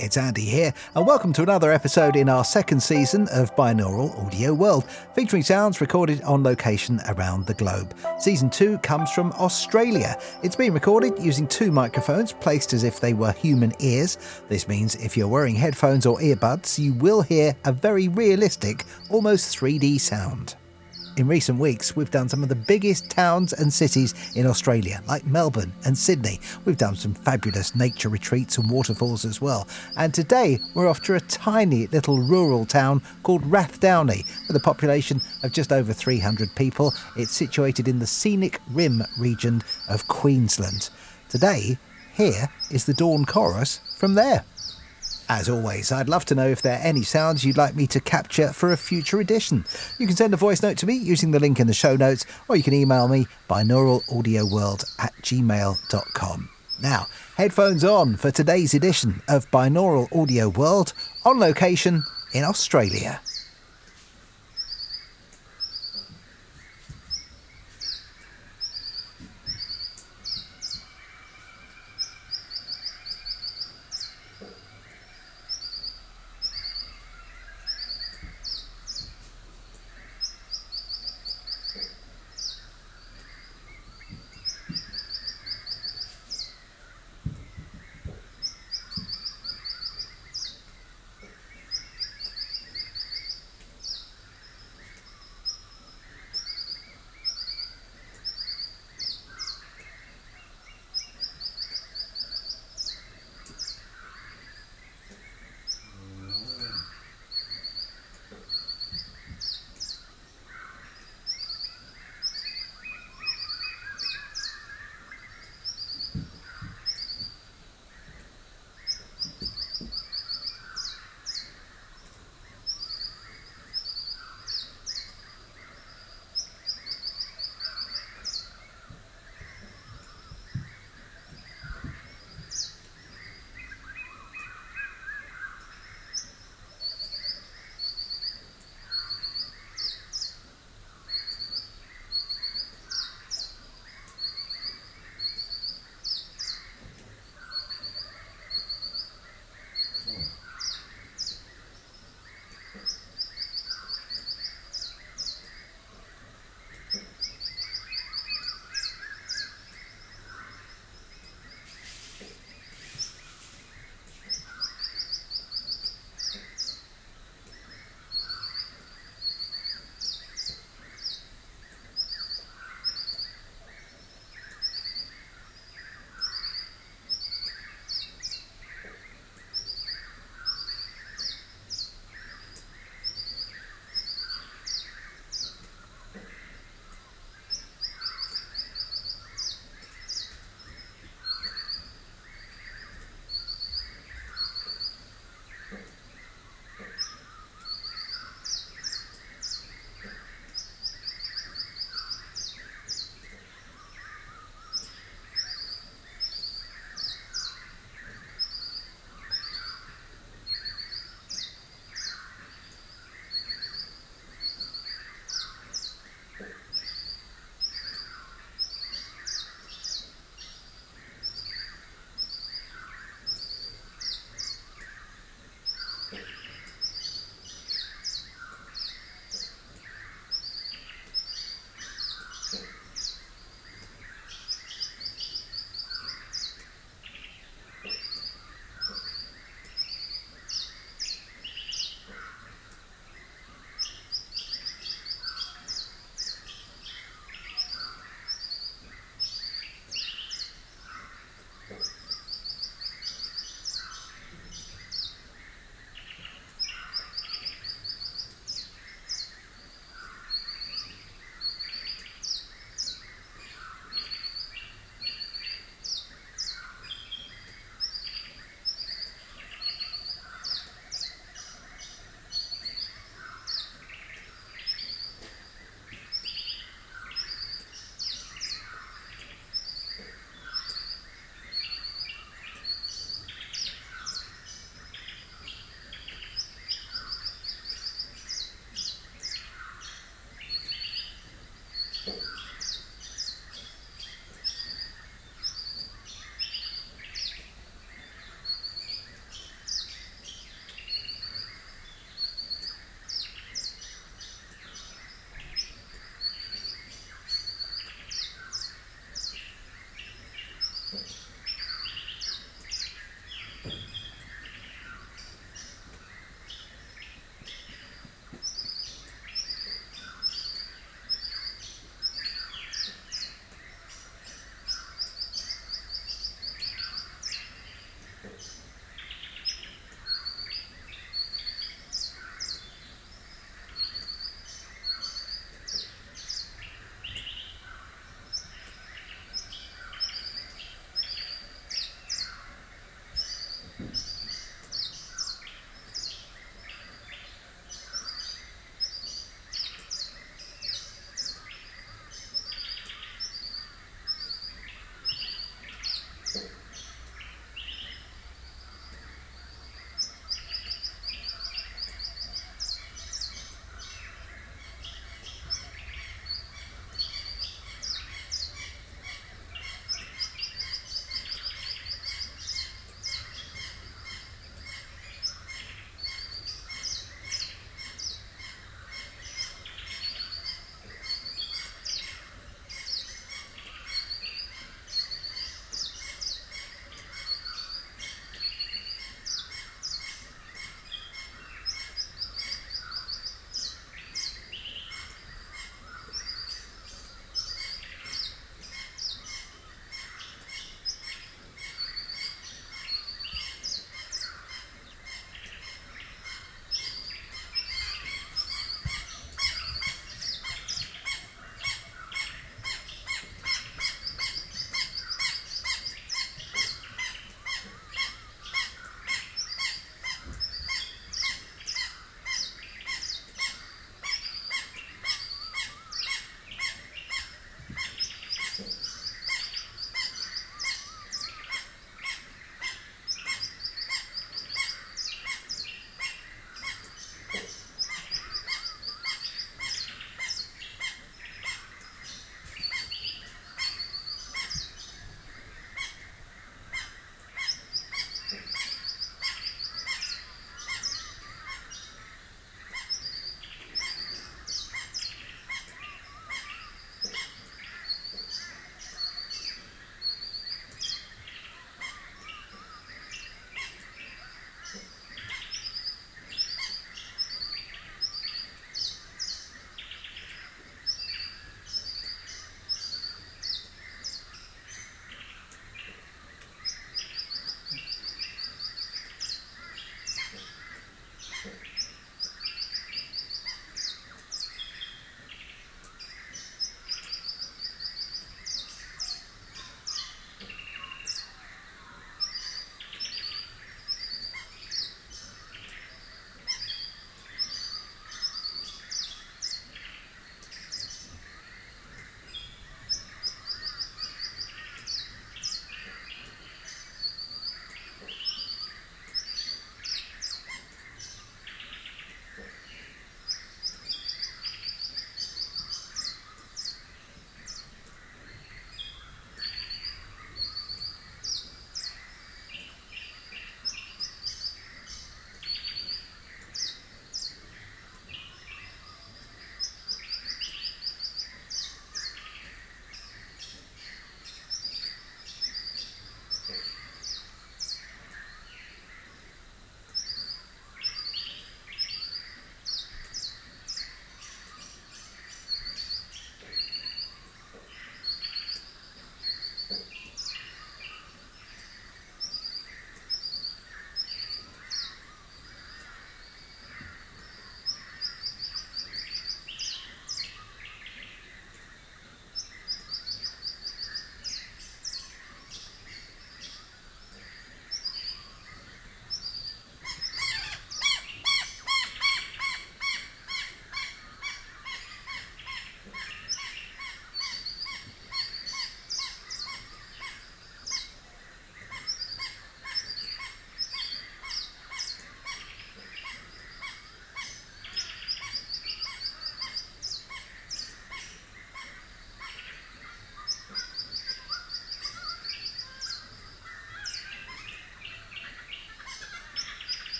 it's Andy here, and welcome to another episode in our second season of Binaural Audio World, featuring sounds recorded on location around the globe. Season 2 comes from Australia. It's been recorded using two microphones placed as if they were human ears. This means if you're wearing headphones or earbuds, you will hear a very realistic, almost 3D sound. In recent weeks, we've done some of the biggest towns and cities in Australia, like Melbourne and Sydney. We've done some fabulous nature retreats and waterfalls as well. And today, we're off to a tiny little rural town called Rathdowney, with a population of just over 300 people. It's situated in the scenic Rim region of Queensland. Today, here is the Dawn Chorus from there. As always, I'd love to know if there are any sounds you'd like me to capture for a future edition. You can send a voice note to me using the link in the show notes, or you can email me binauralaudioworld at gmail.com. Now, headphones on for today's edition of Binaural Audio World on location in Australia.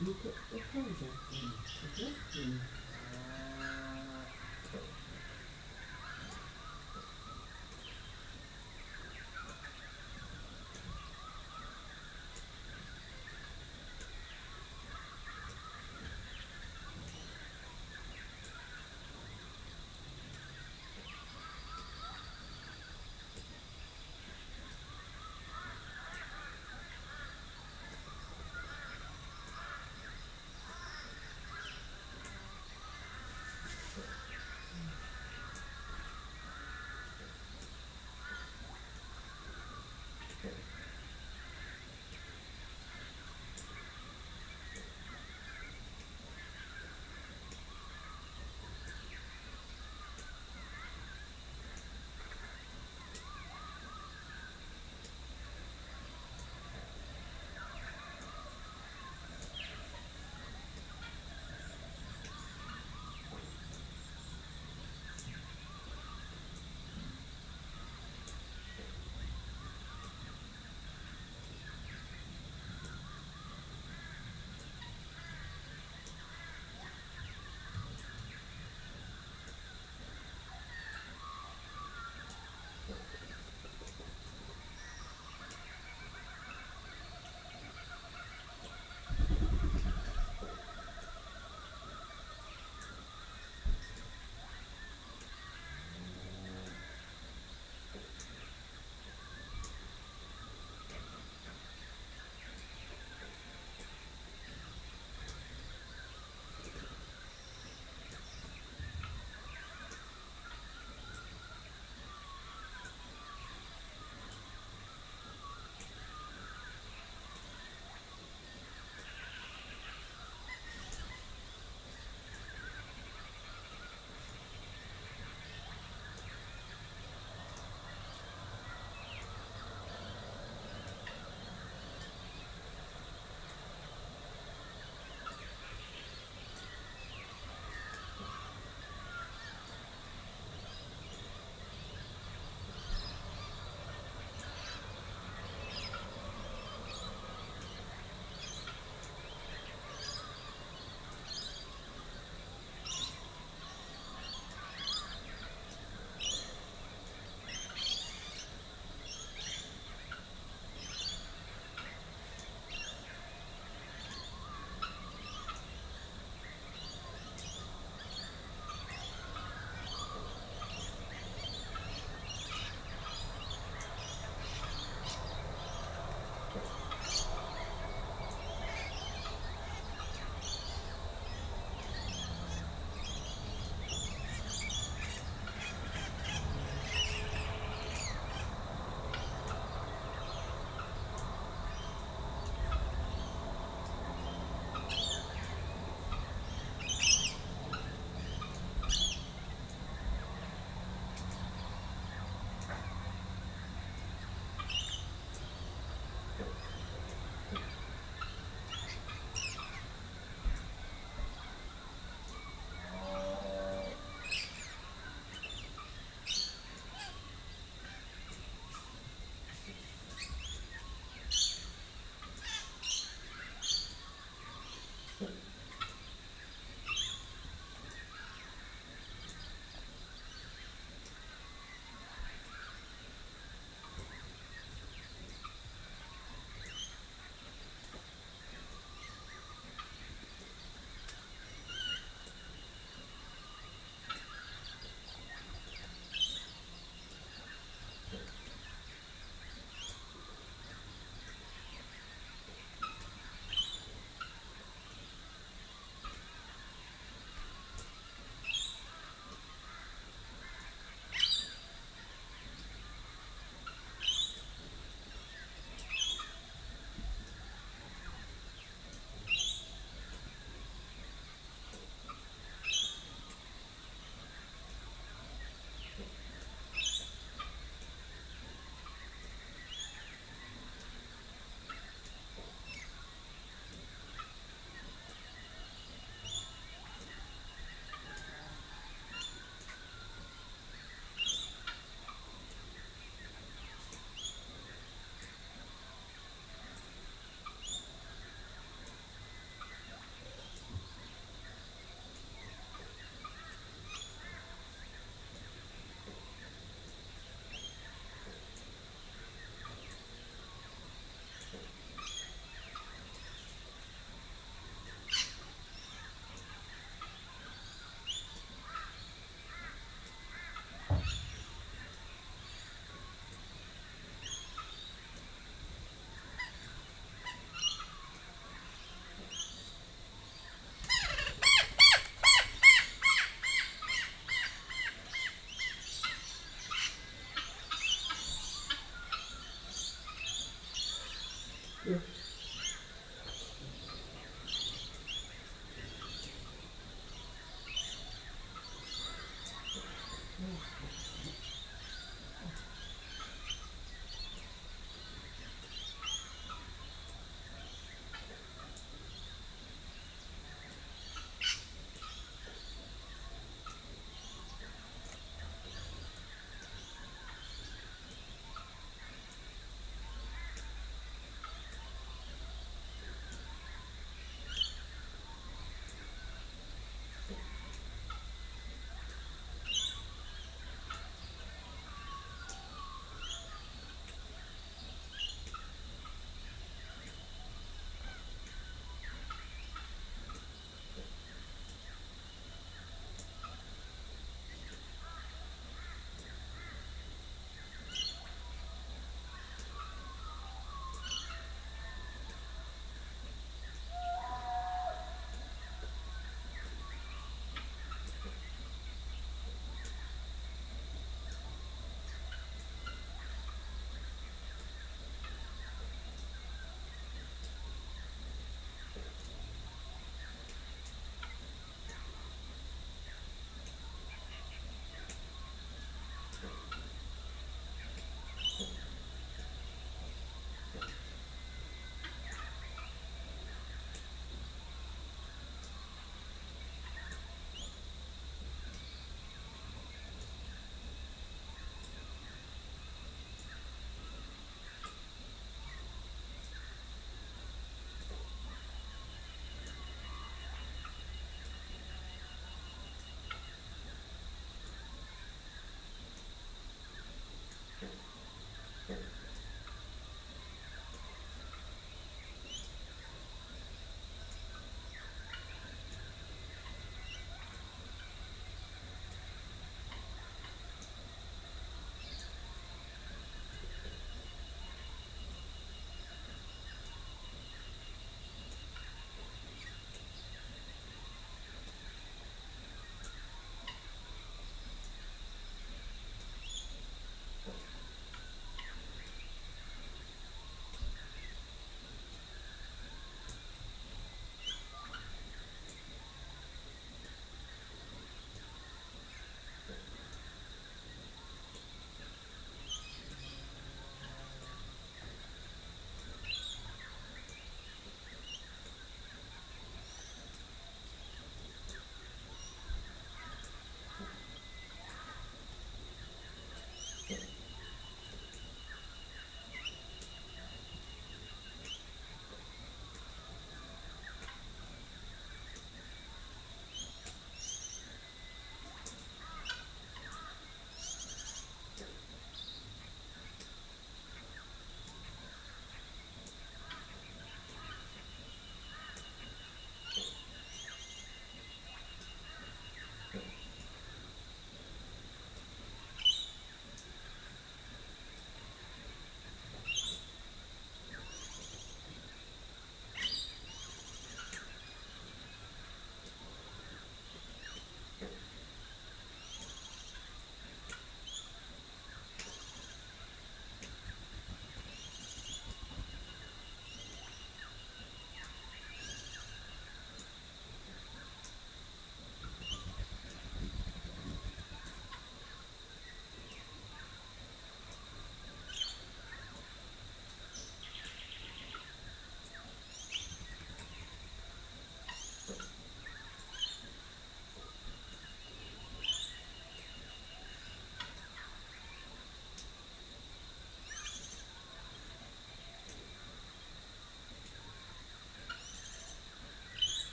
肉おかんじゃん。うん。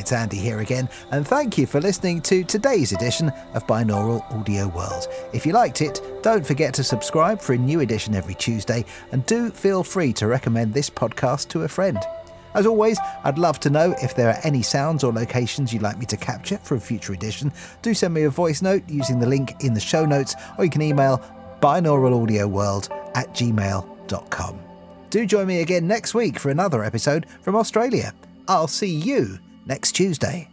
It's Andy here again, and thank you for listening to today's edition of Binaural Audio World. If you liked it, don't forget to subscribe for a new edition every Tuesday, and do feel free to recommend this podcast to a friend. As always, I'd love to know if there are any sounds or locations you'd like me to capture for a future edition. Do send me a voice note using the link in the show notes, or you can email binauralaudioworld at gmail.com. Do join me again next week for another episode from Australia. I'll see you next Tuesday.